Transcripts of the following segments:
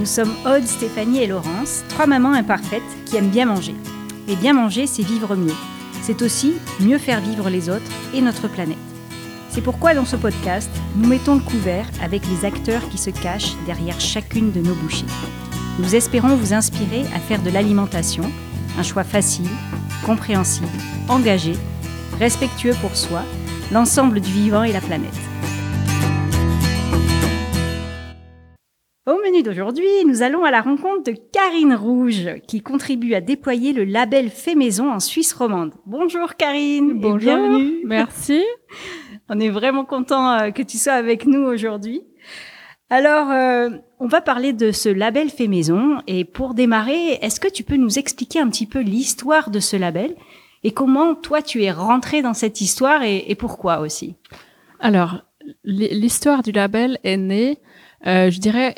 Nous sommes Aude, Stéphanie et Laurence, trois mamans imparfaites qui aiment bien manger. Et bien manger, c'est vivre mieux. C'est aussi mieux faire vivre les autres et notre planète. C'est pourquoi dans ce podcast, nous mettons le couvert avec les acteurs qui se cachent derrière chacune de nos bouchées. Nous espérons vous inspirer à faire de l'alimentation un choix facile, compréhensible, engagé, respectueux pour soi, l'ensemble du vivant et la planète. Au menu d'aujourd'hui, nous allons à la rencontre de Karine Rouge, qui contribue à déployer le label Fait Maison en Suisse romande. Bonjour Karine. Bonjour. bienvenue. Merci. On est vraiment content euh, que tu sois avec nous aujourd'hui. Alors, euh, on va parler de ce label fait maison. Et pour démarrer, est-ce que tu peux nous expliquer un petit peu l'histoire de ce label et comment toi tu es rentré dans cette histoire et, pourquoi aussi? Alors, l'histoire du label est née, euh, je dirais,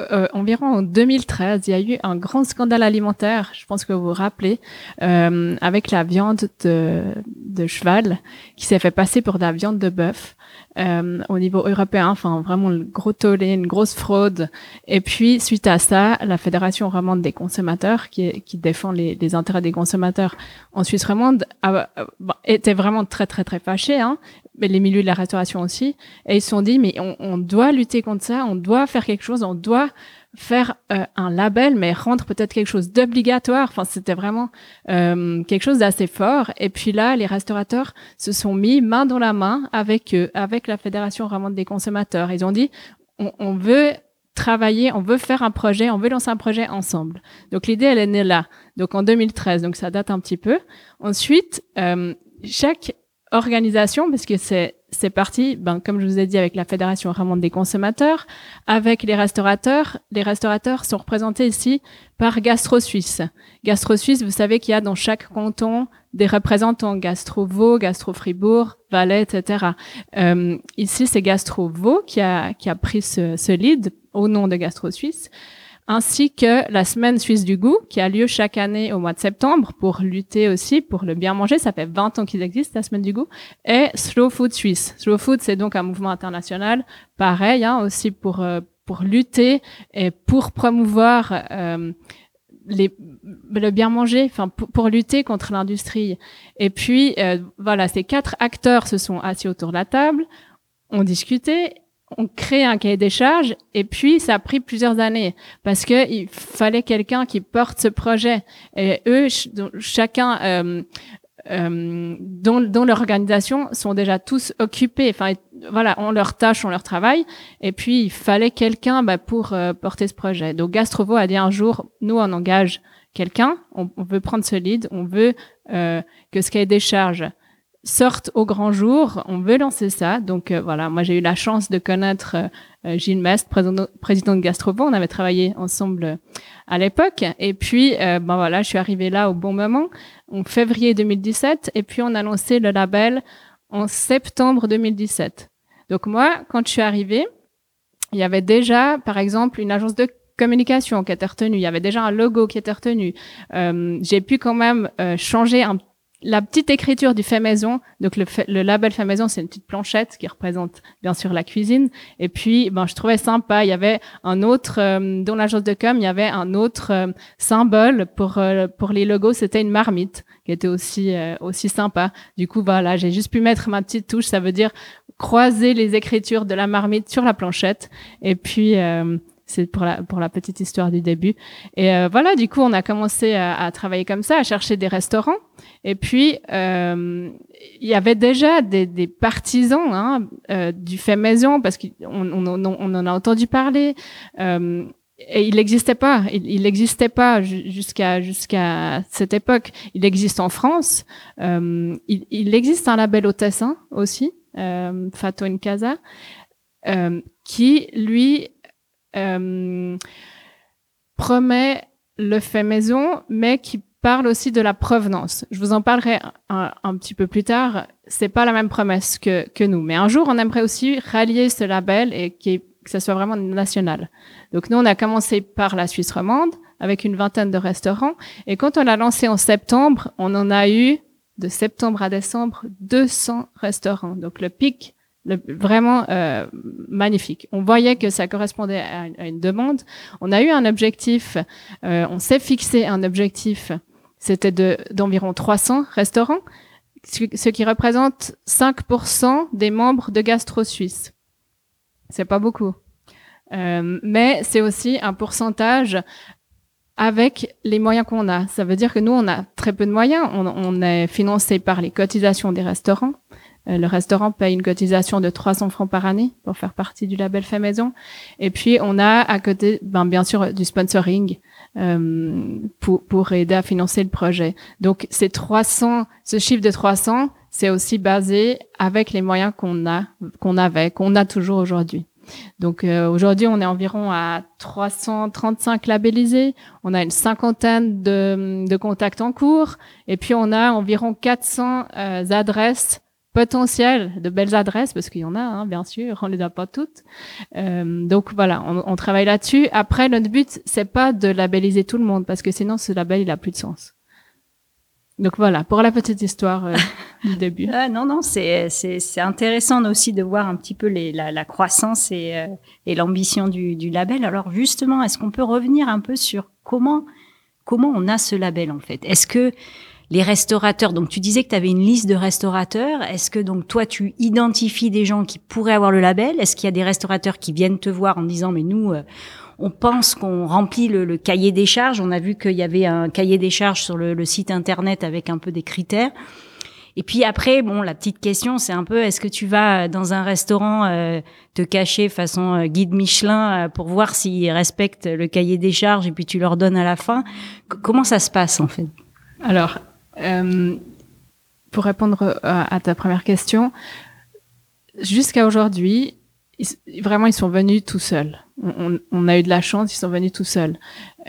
euh, environ en 2013, il y a eu un grand scandale alimentaire, je pense que vous vous rappelez, euh, avec la viande de, de cheval qui s'est fait passer pour de la viande de bœuf euh, au niveau européen, enfin vraiment le gros tollé, une grosse fraude. Et puis suite à ça, la Fédération romande des consommateurs, qui, qui défend les, les, intérêts des consommateurs en Suisse romande, était vraiment très très très fâchée, hein, mais les milieux de la restauration aussi. Et ils se sont dit, mais on, on doit lutter contre ça, on doit faire quelque chose, on doit faire euh, un label, mais rendre peut-être quelque chose d'obligatoire. Enfin, c'était vraiment euh, quelque chose d'assez fort. Et puis là, les restaurateurs se sont mis main dans la main avec eux, avec la Fédération romande des consommateurs. Ils ont dit, on, on, veut travailler, on veut faire un projet, on veut lancer un projet ensemble. Donc l'idée, elle est née là, donc en 2013. Donc ça date un petit peu. Ensuite, euh, chaque organisation, parce que c'est c'est parti, ben, comme je vous ai dit, avec la Fédération romande des consommateurs, avec les restaurateurs. Les restaurateurs sont représentés ici par Gastro Suisse. Gastro Suisse, vous savez qu'il y a dans chaque canton des représentants Gastro Vaud, Gastro Fribourg, Valais, etc. Euh, ici, c'est Gastro Vaud qui a, qui a pris ce, ce lead au nom de Gastro Suisse ainsi que la semaine suisse du goût qui a lieu chaque année au mois de septembre pour lutter aussi pour le bien manger. Ça fait 20 ans qu'ils existent, la semaine du goût. Et Slow Food Suisse. Slow Food, c'est donc un mouvement international, pareil, hein, aussi pour, euh, pour lutter et pour promouvoir euh, les, le bien manger, enfin pour, pour, lutter contre l'industrie. Et puis euh, voilà, ces quatre acteurs se sont assis autour de la table, ont discuté on crée un cahier des charges et puis ça a pris plusieurs années parce que il fallait quelqu'un qui porte ce projet. Et eux chacun euh, euh, dont, dont leur organisation sont déjà tous occupés. Enfin voilà ont leur tâche ont leur travail et puis il fallait quelqu'un bah, pour euh, porter ce projet. Donc Gastrovo a dit un jour nous on engage quelqu'un. On, on veut prendre ce lead. On veut euh, que ce cahier des charges sortent au grand jour. On veut lancer ça. Donc euh, voilà, moi j'ai eu la chance de connaître euh, Gilles Mestre, président, de Gastropo. On avait travaillé ensemble euh, à l'époque. Et puis ben voilà, je suis arrivée là au bon moment, en février 2017. Et puis on a lancé le label en septembre 2017. Donc moi, quand je suis arrivée, il y avait déjà, par exemple, une agence de communication qui était retenue. Il y avait déjà un logo qui était retenu. Euh, j'ai pu quand même changer un la petite écriture du fait maison, donc le, le label fait maison, c'est une petite planchette qui représente bien sûr la cuisine. Et puis, ben, je trouvais sympa. Il y avait un autre, euh, dans l'agence de com, il y avait un autre euh, symbole pour euh, pour les logos. C'était une marmite qui était aussi aussi sympa. Du coup, voilà, j'ai juste pu mettre ma petite touche. Ça veut dire croiser les écritures de la marmite sur la planchette. Et puis c'est pour la pour la petite histoire du début. Et euh, voilà, du coup, on a commencé à, à, travailler comme ça, à chercher des restaurants. Et puis, euh, il y avait déjà des, des partisans hein, euh, du fait maison parce qu'on on, on, on, en a entendu parler. Euh, et il n'existait pas, il n'existait pas jusqu'à jusqu'à cette époque. Il existe en France. Euh, il, il, existe un label au Tessin aussi, euh, Fato in Casa, qui lui promet le fait maison, mais qui parle aussi de la provenance. Je vous en parlerai un, petit peu plus tard. C'est pas la même promesse que, que nous, mais un jour on aimerait aussi rallier ce label et que ça soit vraiment national. Donc nous on a commencé par la Suisse romande avec une vingtaine de restaurants et quand on l'a lancé en septembre, on en a eu de septembre à décembre 200 restaurants. Donc le pic vraiment euh, magnifique. On voyait que ça correspondait à, une demande. On a eu un objectif, euh, on s'est fixé un objectif, c'était de d'environ 300 restaurants, ce qui représente 5% des membres de Gastro Suisse. C'est pas beaucoup. Euh, mais c'est aussi un pourcentage avec les moyens qu'on a. Ça veut dire que nous, on a très peu de moyens. On, on est financé par les cotisations des restaurants. Euh, le restaurant paye une cotisation de 300 francs par année pour faire partie du label Fait Maison. Et puis, on a à côté, ben, bien sûr, du sponsoring euh, pour, pour aider à financer le projet. Donc, ces 300, ce chiffre de 300, c'est aussi basé avec les moyens qu'on a, qu'on avait, qu'on a toujours aujourd'hui. Donc euh, aujourd'hui, on est environ à 335 labellisés. On a une cinquantaine de, de contacts en cours, et puis on a environ 400 euh, adresses potentielles, de belles adresses, parce qu'il y en a, hein, bien sûr, on les a pas toutes. Euh, donc voilà, on, on travaille là-dessus. Après, notre but, c'est pas de labelliser tout le monde, parce que sinon, ce label, il a plus de sens. Donc voilà, pour la petite histoire euh, du début. Ah, non, non, c'est, c'est, c'est intéressant aussi de voir un petit peu les, la, la croissance et, euh, et l'ambition du, du label. Alors justement, est-ce qu'on peut revenir un peu sur comment, comment on a ce label en fait? Est-ce que les restaurateurs, donc tu disais que tu avais une liste de restaurateurs, est-ce que donc toi tu identifies des gens qui pourraient avoir le label? Est-ce qu'il y a des restaurateurs qui viennent te voir en disant mais nous... Euh, on pense qu'on remplit le, cahier des charges? On a vu qu'il y avait un cahier des charges sur le, site internet avec un peu des critères. Et puis après, bon, la petite question, c'est un peu, est-ce que tu vas dans un restaurant euh, te cacher façon euh, guide Michelin euh, pour voir s'ils respectent le cahier des charges et puis tu leur donnes à la fin? Comment ça se passe en fait? Alors, pour répondre à ta première question, jusqu'à aujourd'hui, vraiment, ils sont venus tout seuls. On, on, a eu de la chance, ils sont venus tout seuls.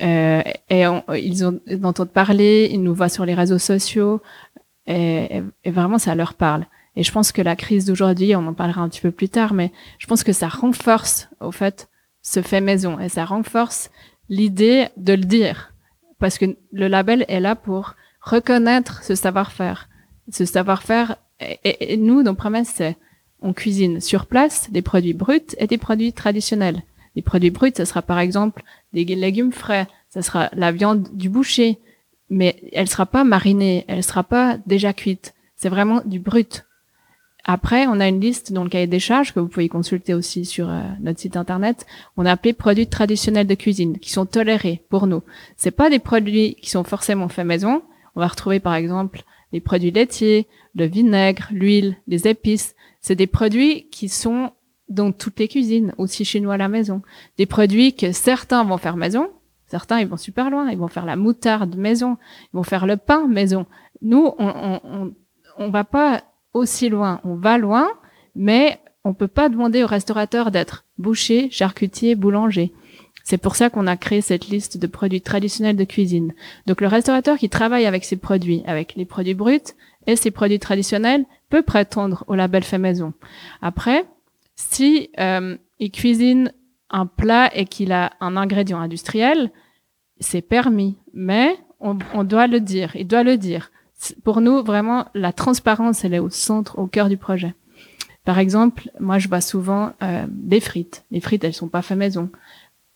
Euh, et ils ont entendu parler, ils nous voient sur les réseaux sociaux, et, et, vraiment, ça leur parle. Et je pense que la crise d'aujourd'hui, on en parlera un petit peu plus tard, mais je pense que ça renforce, au fait, ce fait maison, et ça renforce l'idée de le dire. Parce que le label est là pour reconnaître ce savoir-faire. Ce savoir-faire, et, nous, nos promesses, c'est on cuisine sur place des produits bruts et des produits traditionnels. Les produits bruts, ce sera par exemple des légumes frais, ce sera la viande du boucher, mais elle sera pas marinée, elle sera pas déjà cuite. C'est vraiment du brut. Après, on a une liste dans le cahier des charges que vous pouvez consulter aussi sur euh, notre site internet. On a appelé produits traditionnels de cuisine qui sont tolérés pour nous. C'est pas des produits qui sont forcément faits maison. On va retrouver par exemple les produits laitiers, le vinaigre, l'huile, les épices. C'est des produits qui sont dans toutes les cuisines, aussi chez nous à la maison. Des produits que certains vont faire maison, certains ils vont super loin, ils vont faire la moutarde maison, ils vont faire le pain maison. Nous, on, on, on, on va pas aussi loin, on va loin, mais on peut pas demander au restaurateur d'être boucher, charcutier, boulanger. C'est pour ça qu'on a créé cette liste de produits traditionnels de cuisine. Donc le restaurateur qui travaille avec ces produits, avec les produits bruts et ces produits traditionnels, peut prétendre au label fait maison. Après, si euh, il cuisine un plat et qu'il a un ingrédient industriel, c'est permis, mais on, on, doit le dire. Il doit le dire. Pour nous, vraiment, la transparence, elle est au centre, au cœur du projet. Par exemple, moi, je vois souvent euh, des frites. Les frites, elles sont pas faites maison.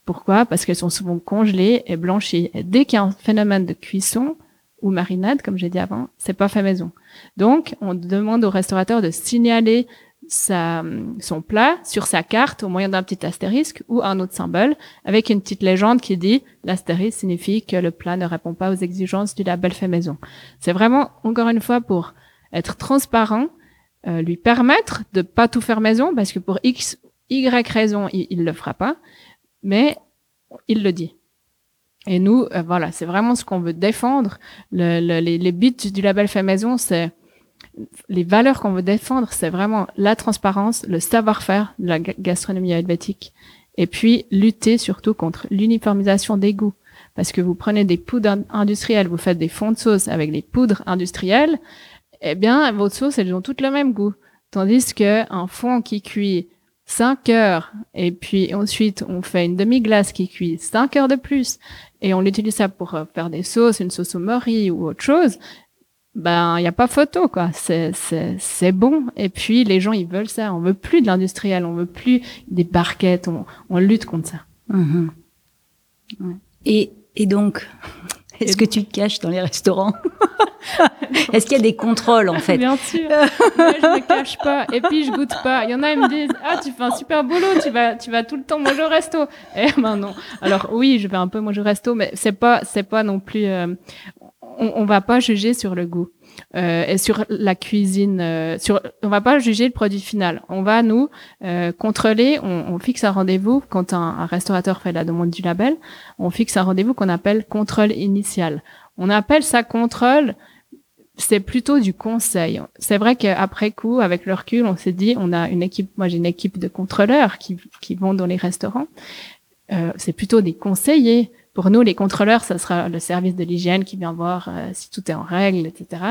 Pourquoi? Parce qu'elles sont souvent congelées et blanchies. Dès qu'il y a un phénomène de cuisson ou marinade, comme j'ai dit avant, c'est pas fait maison. Donc, on demande au restaurateur de signaler sa, son plat sur sa carte au moyen d'un petit astérisque ou un autre symbole avec une petite légende qui dit l'astérisque signifie que le plat ne répond pas aux exigences du label fait maison. C'est vraiment, encore une fois, pour être transparent, euh, lui permettre de pas tout faire maison parce que pour X, Y raison, il, il le fera pas mais il le dit. Et nous, euh, voilà, c'est vraiment ce qu'on veut défendre. Le, le, les, les, du label fait maison, c'est les valeurs qu'on veut défendre, c'est vraiment la transparence, le savoir-faire de la gastronomie helvétique, et puis lutter surtout contre l'uniformisation des goûts. Parce que vous prenez des poudres industrielles, vous faites des fonds de sauce avec des poudres industrielles, eh bien, vos sauces, elles ont toutes le même goût. Tandis que un fond qui cuit 5 heures et puis ensuite on fait une demi-glace qui cuit 5 heures de plus et on l'utilise ça pour euh, faire des sauces, une sauce au mori ou autre chose, ben il y a pas photo quoi. C'est c'est c'est bon. Et puis les gens ils veulent ça. On veut plus de l'industriel. On veut plus des barquettes. On, on lutte contre ça. Mhm. Ouais. Et et donc, est-ce que tu te caches dans les restaurants Est-ce qu'il y a des contrôles en fait Bien sûr. Moi, je me cache pas. Et puis je goûte pas. Il y en a ils me disent ah tu fais un super boulot. Tu vas tu vas tout le temps manger au resto. Eh ben non. Alors oui je vais un peu manger au resto mais c'est pas c'est pas non plus. euh, on, on va pas juger sur le goût. Euh, et sur la cuisine, euh, sur, on va pas juger le produit final. On va nous euh, contrôler. On, on fixe un rendez-vous quand un, un restaurateur fait la demande du label. On fixe un rendez-vous qu'on appelle contrôle initial. On appelle ça contrôle. C'est plutôt du conseil. C'est vrai qu'après coup, avec le recul, on s'est dit, on a une équipe. Moi, j'ai une équipe de contrôleurs qui qui vont dans les restaurants. Euh, c'est plutôt des conseillers. Pour nous, les contrôleurs, ça sera le service de l'hygiène qui vient voir euh, si tout est en règle, etc.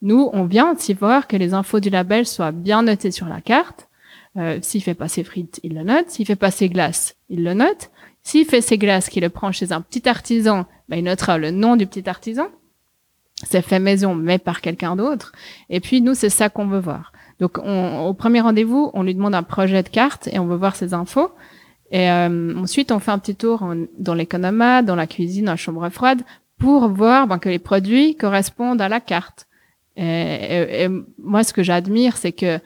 Nous, on vient aussi voir que les infos du label soient bien notées sur la carte. Euh, s'il fait pas ses frites, il le note. S'il fait pas ses glaces, il le note. S'il fait ses glaces, qu'il le prend chez un petit artisan, ben, il notera le nom du petit artisan. C'est fait maison, mais par quelqu'un d'autre. Et puis, nous, c'est ça qu'on veut voir. Donc, on- au premier rendez-vous, on lui demande un projet de carte et on veut voir ses infos. Et euh, ensuite, on fait un petit tour en- dans l'économat, dans la cuisine, dans la chambre froide, pour voir ben, que les produits correspondent à la carte. Et, et- et moi, ce que j'admire, c'est que,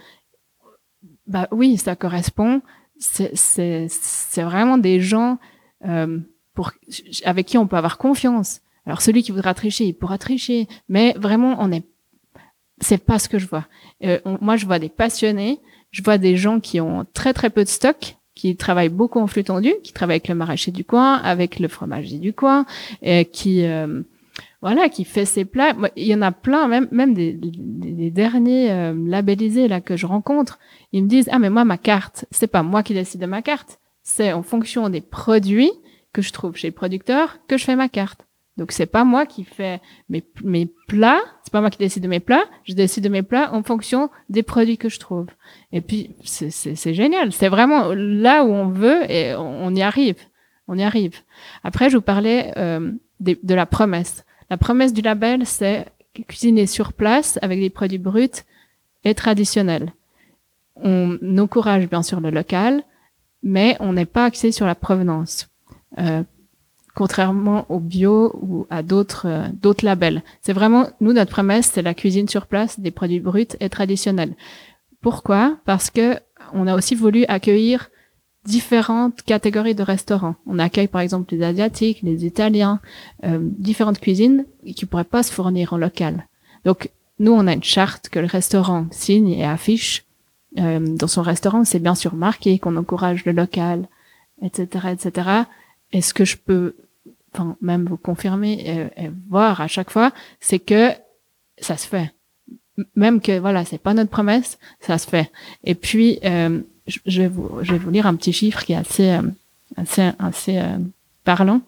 bah oui, ça correspond. C'est- vraiment des gens euh, pour avec qui on peut avoir confiance. Alors celui qui voudra tricher, il pourra tricher, mais vraiment, on est c'est pas ce que je vois. Euh, moi, je vois des passionnés, je vois des gens qui ont très très peu de stock, qui travaillent beaucoup en flux tendu, qui travaillent avec le maraîcher du coin, avec le fromager du coin, et qui euh, voilà, qui fait ses plats. Il y en a plein, même même des derniers euh, labellisés là que je rencontre. Ils me disent ah mais moi ma carte, c'est pas moi qui décide de ma carte, c'est en fonction des produits que je trouve chez le producteur que je fais ma carte. Donc c'est pas moi qui fais mes, mes plats, c'est pas moi qui décide de mes plats, je décide de mes plats en fonction des produits que je trouve. Et puis c'est génial, c'est vraiment là où on veut et on, on y arrive, on y arrive. Après je vous parlais euh, des- de la promesse. La promesse du label c'est cuisiner sur place avec des produits bruts et traditionnels. On encourage bien sûr le local, mais on n'est pas axé sur la provenance. Euh, contrairement au bio ou à d'autres euh, d'autres labels. C'est vraiment nous notre promesse, c'est la cuisine sur place, des produits bruts et traditionnels. Pourquoi? Parce que on a aussi voulu accueillir différentes catégories de restaurants. On accueille par exemple les asiatiques, les italiens, euh, différentes cuisines qui pourraient pas se fournir en local. Donc nous on a une charte que le restaurant signe et affiche euh, dans son restaurant. C'est bien sûr marqué qu'on encourage le local, etc., etc. Est-ce que je peux enfin même vous confirmer et, et voir à chaque fois, c'est que ça se fait. Même que voilà, c'est pas notre promesse, ça se fait. Et puis euh, je, vais vous je vais vous lire un petit chiffre qui est assez euh, assez assez euh, parlant.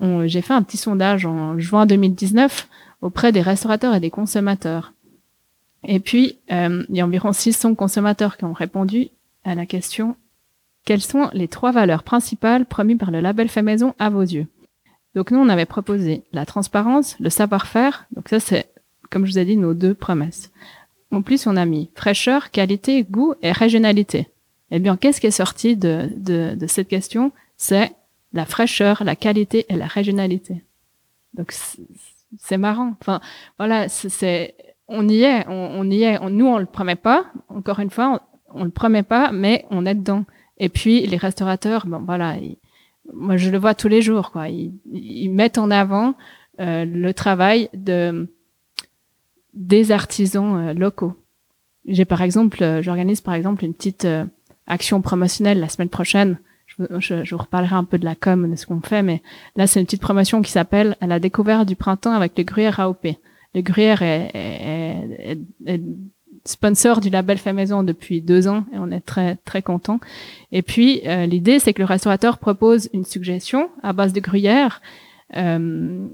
J'ai fait un petit sondage en juin 2019 auprès des restaurateurs et des consommateurs. Et puis euh, il y a environ 600 consommateurs qui ont répondu à la question quelles sont les trois valeurs principales promues par le label fait maison à vos yeux? Donc nous, on avait proposé la transparence, le savoir-faire. Donc ça, c'est, comme je vous ai dit, nos deux promesses. En plus, on a mis fraîcheur, qualité, goût et régionalité. Eh bien, qu'est-ce qui est sorti de, de, de cette question? C'est la fraîcheur, la qualité et la régionalité. Donc c'est- marrant. Enfin, voilà, c'est- on y est, on, on y est. On- nous, on le promet pas. Encore une fois, on, on le promet pas, mais on est dedans. Et puis les restaurateurs, bon voilà, moi je le vois tous les jours quoi. Ils, ils mettent en avant euh, le travail de des artisans euh, locaux. J'ai par exemple euh, j'organise par exemple une petite euh, action promotionnelle la semaine prochaine. Je, je, je vous reparlerai un peu de la com de ce qu'on fait mais là c'est une petite promotion qui s'appelle à la découverte du printemps avec le gruyère AOP le gruyère est, est, est- est sponsor du label fait maison depuis deux ans et on est très très content et puis, euh, l'idée, c'est que le restaurateur propose une suggestion à base de gruyère euh,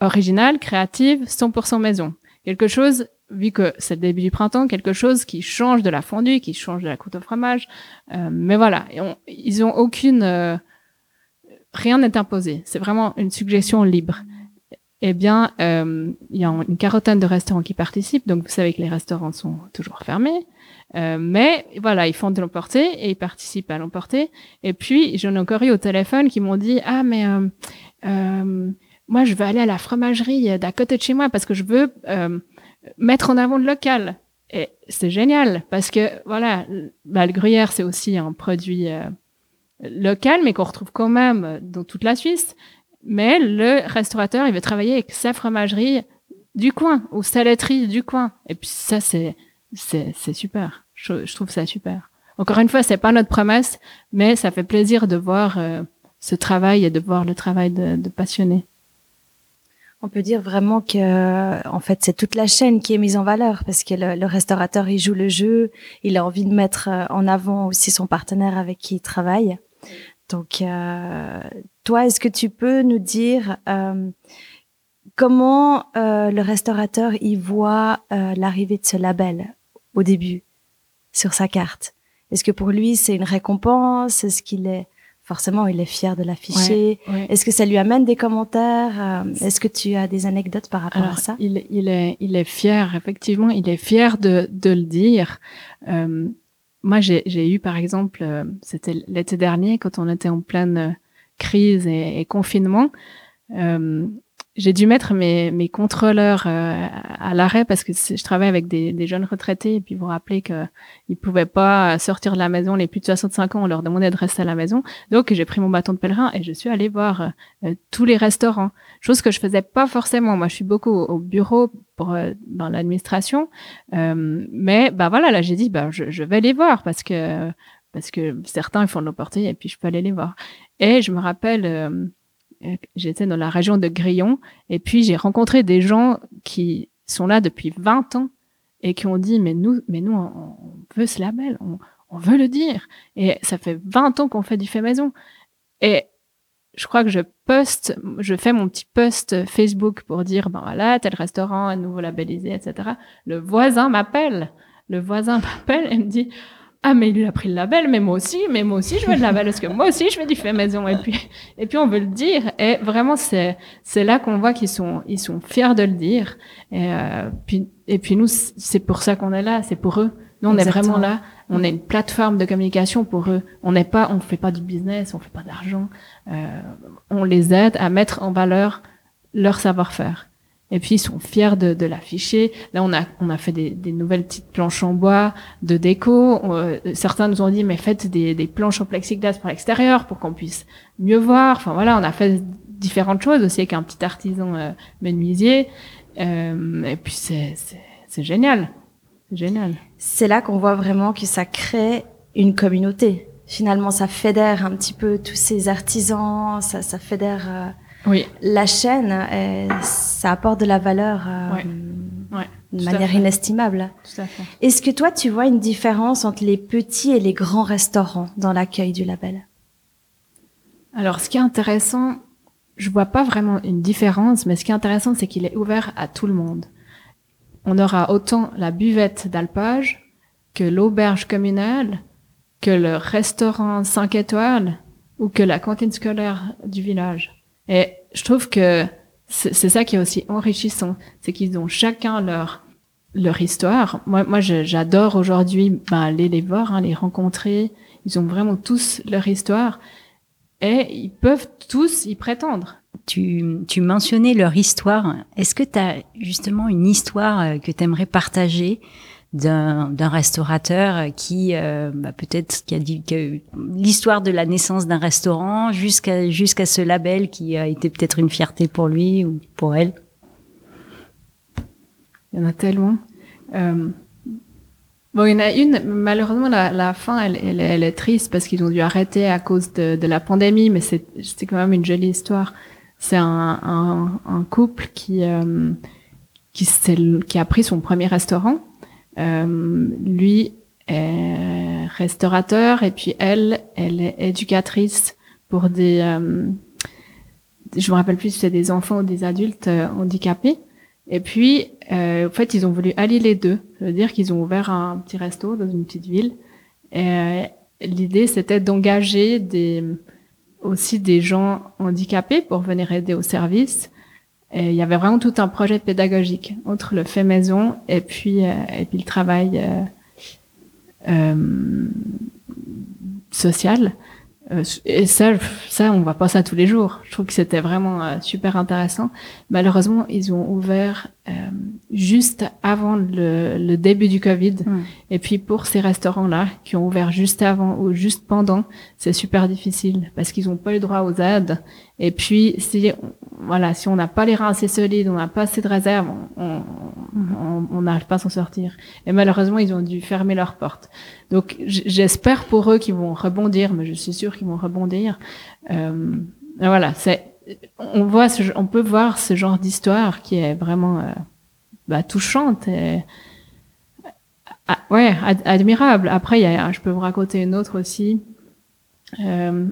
originale, créative, 100% maison. Quelque chose, vu que c'est le début du printemps, quelque chose qui change de la fondue, qui change de la croûte au fromage. Euh, mais voilà, ils ont aucune... euh, rien n'est imposé. C'est vraiment une suggestion libre. Eh bien, euh, il y a une quarantaine de restaurants qui participent. Donc, vous savez que les restaurants sont toujours fermés. Euh, mais voilà, ils font de l'emporter et ils participent à l'emporter. Et puis, j'en ai encore eu au téléphone qui m'ont dit, ah, mais euh, euh, moi, je veux aller à la fromagerie d'à côté de chez moi parce que je veux euh, mettre en avant le local. Et c'est génial parce que, voilà, bah, le gruyère, c'est aussi un produit euh, local, mais qu'on retrouve quand même dans toute la Suisse. Mais le restaurateur, il veut travailler avec sa fromagerie du coin ou sa laiterie du coin. Et puis ça, c'est c'est super. Je, trouve ça super. Encore une fois, c'est pas notre promesse, mais ça fait plaisir de voir euh, ce travail et de voir le travail de, de passionnés. On peut dire vraiment que, en fait, c'est toute la chaîne qui est mise en valeur parce que le, le, restaurateur, il joue le jeu, il a envie de mettre euh, en avant aussi son partenaire avec qui il travaille. Donc, euh, toi, est-ce que tu peux nous dire euh, comment euh, le restaurateur y voit l'arrivée de ce label au début sur sa carte? Est-ce que pour lui c'est une récompense? Est-ce qu'il est forcément il est fier de l'afficher? Ouais, ouais. Est-ce que ça lui amène des commentaires? Est-ce que tu as des anecdotes par rapport Alors, à ça? il, il, est, il est fier, effectivement, il est fier de, de le dire. Euh, moi, j'ai eu, par exemple, euh, c'était l'été dernier, quand on était en pleine euh, crise et, confinement, euh, j'ai dû mettre mes, mes contrôleurs euh, à l'arrêt parce que je travaille avec des, des, jeunes retraités et puis vous rappelez qu'ils ne pouvaient pas sortir de la maison, les plus de 65 ans, on leur demandait de rester à la maison. Donc j'ai pris mon bâton de pèlerin et je suis allée voir euh, tous les restaurants, chose que je faisais pas forcément. Moi, je suis beaucoup au, bureau pour, euh, dans l'administration, euh, mais bah voilà, là j'ai dit bah je, je, vais les voir parce que parce que certains ils font de l'opportunité et puis je peux aller les voir. Et je me rappelle euh, j'étais dans la région de Grillon et puis j'ai rencontré des gens qui sont là depuis 20 ans et qui ont dit mais nous mais nous on, veut ce label on, on, veut le dire. Et ça fait 20 ans qu'on fait du fait maison. Et je crois que je poste je fais mon petit post Facebook pour dire ben voilà tel restaurant à nouveau labellisé etc le voisin m'appelle. Le voisin m'appelle et me dit ah mais il a pris le label mais moi aussi mais moi aussi je veux le label parce que moi aussi je fais du fait maison. Et puis et puis on veut le dire. Et vraiment c'est c'est là qu'on voit qu'ils sont ils sont fiers de le dire. Et euh, puis et puis nous c'est pour ça qu'on est là c'est pour eux. Nous on Exactement. est vraiment là. On est une plateforme de communication pour eux. On n'est pas on fait pas du business on fait pas d'argent. Euh, on les aide à mettre en valeur leur savoir-faire et puis ils sont fiers de, de l'afficher. Là, on a on a fait des, des, nouvelles petites planches en bois de déco. Euh, certains nous ont dit mais faites des, des planches en plexiglas pour l'extérieur pour qu'on puisse mieux voir. Enfin voilà, on a fait différentes choses aussi avec un petit artisan euh, menuisier. Euh, et puis c'est c'est génial, génial. C'est là qu'on voit vraiment que ça crée une communauté. Finalement, ça fédère un petit peu tous ces artisans, ça, ça fédère euh, oui. la chaîne, euh, ça apporte de la valeur euh, ouais. Ouais, de manière inestimable. Est-ce que toi, tu vois une différence entre les petits et les grands restaurants dans l'accueil du label? Alors, ce qui est intéressant, je vois pas vraiment une différence, mais ce qui est intéressant, c'est qu'il est ouvert à tout le monde. On aura autant la buvette d'alpage que l'auberge communale, que le restaurant 5 étoiles ou que la cantine scolaire du village. Et je trouve que c'est ça qui est aussi enrichissant, c'est qu'ils ont chacun leur leur histoire. Moi, moi, j'adore aujourd'hui ben, aller les voir, hein, les rencontrer. Ils ont vraiment tous leur histoire et ils peuvent tous y prétendre. Tu, tu mentionnais leur histoire. Est-ce que tu as justement une histoire euh, que tu aimerais partager? D'un restaurateur qui euh, bah, peut-être qui a dit que l'histoire de la naissance d'un restaurant jusqu'à jusqu'à ce label qui a été peut-être une fierté pour lui ou pour elle. Il y en a tellement. Euh, bon, il y en a une. Malheureusement, la, la fin, elle, elle, elle, est triste parce qu'ils ont dû arrêter à cause de, de la pandémie, mais c'est quand même une jolie histoire. C'est un, un, un, couple qui euh, qui, qui a pris son premier restaurant lui est restaurateur et puis elle, elle est éducatrice pour des, euh, je me rappelle plus si c'est des enfants ou des adultes euh, handicapés. Et puis, euh, en fait, ils ont voulu allier les deux. Ça veut dire qu'ils ont ouvert un petit resto dans une petite ville. Et euh, l'idée, c'était d'engager des aussi des gens handicapés pour venir aider au service Et il y avait vraiment tout un projet pédagogique entre le fait maison et puis euh, et puis le travail euh, euh, social. Euh, et ça, ça, on voit pas ça tous les jours. Je trouve que c'était vraiment euh, super intéressant. Malheureusement, ils ont ouvert euh, juste avant le, le, début du Covid. Et puis pour ces restaurants-là qui ont ouvert juste avant ou juste pendant, c'est super difficile parce qu'ils n'ont pas le droit aux aides. Et puis si voilà, si on n'a pas les reins assez solides, on n'a pas assez de réserves, on n'arrive pas à s'en sortir. Et malheureusement, ils ont dû fermer leurs portes. Donc, j'espère pour eux qu'ils vont rebondir, mais je suis sûre qu'ils vont rebondir. Euh, voilà, c'est, on peut voir ce genre d'histoire qui est vraiment euh, bah, touchante et ah, admirable. Après, je peux vous raconter une autre aussi. Euh,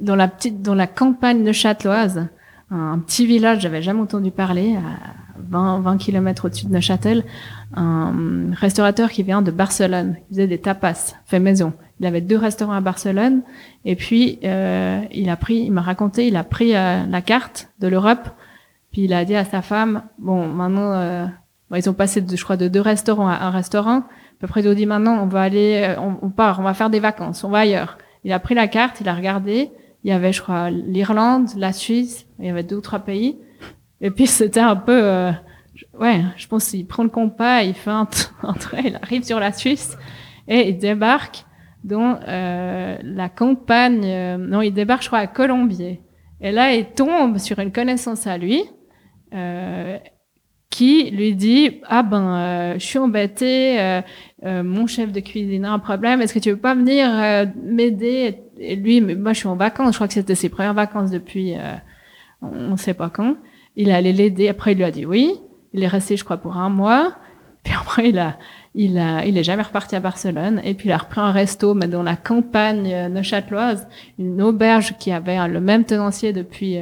dans la campagne de Châteloise, un petit village, j'avais jamais entendu parler, à 20, 20 km au-dessus de Neuchâtel, un restaurateur qui vient de Barcelone, qui faisait des tapas, fait maison. Il avait deux restaurants à Barcelone, et puis euh, il a pris, il m'a raconté, il a pris euh, la carte de l'Europe, puis il a dit à sa femme, bon, maintenant, euh, bon, ils ont passé, de, je crois, de deux restaurants à un restaurant. À peu près, ils ont dit, maintenant, on va aller, euh, on, part, on va faire des vacances, on va ailleurs. Il a pris la carte, il a regardé, il y avait, je crois, l'Irlande, la Suisse, il y avait deux ou trois pays. Et puis c'était un peu, euh, ouais, je pense qu'il prend le compas, il fait un, trait, il arrive sur la Suisse et il débarque dans euh, la campagne. Euh, non, il débarque, je crois, à Colombier. Et là, il tombe sur une connaissance à lui. Euh, qui lui dit ah ben euh, je suis embêté euh, euh, mon chef de cuisine a un problème est-ce que tu veux pas venir m'aider? Et lui moi je suis en vacances je crois que c'était ses premières vacances depuis on ne sait pas quand il allait l'aider après il lui a dit oui il est resté je crois pour un mois puis après il a il a il est jamais reparti à Barcelone et puis il a repris un resto mais dans la campagne neuchâteloise une auberge qui avait le même tenancier depuis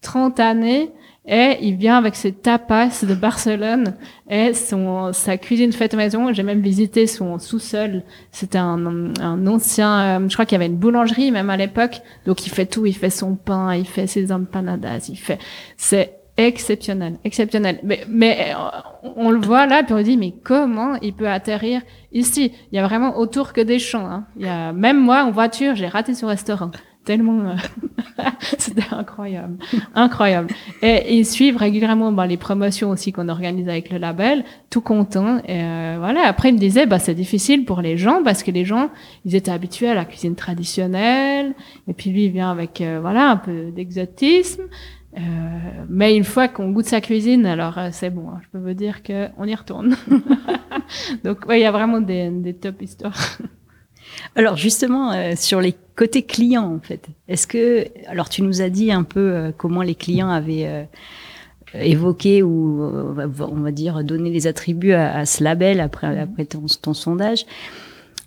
30 années et il vient avec ses tapas de Barcelone et son, sa cuisine faite maison. J'ai même visité son sous-sol. C'était un, un, ancien, euh, je crois qu'il y avait une boulangerie même à l'époque. Donc il fait tout, il fait son pain, il fait ses empanadas, il fait, c'est exceptionnel, exceptionnel. Mais, mais euh, on le voit là, puis on dit, mais comment il peut atterrir ici? Il y a vraiment autour que des champs. Hein. Il y a, même moi en voiture, j'ai raté ce restaurant tellement euh, c'était incroyable incroyable et ils suivent régulièrement bah, les promotions aussi qu'on organise avec le label tout content et euh, voilà après ils me disaient bah c'est difficile pour les gens parce que les gens ils étaient habitués à la cuisine traditionnelle et puis lui il vient avec euh, voilà un peu d'exotisme euh, mais une fois qu'on goûte sa cuisine, alors c'est bon. Hein, je peux vous dire que on y retourne. Donc, ouais, il y a vraiment des, des top histoires. Alors justement, euh, sur les côtés clients, en fait, est-ce que, alors tu nous as dit un peu euh, comment les clients avaient euh, évoqué ou on va dire donné les attributs à, ce label après, mhm. après ton, ton sondage.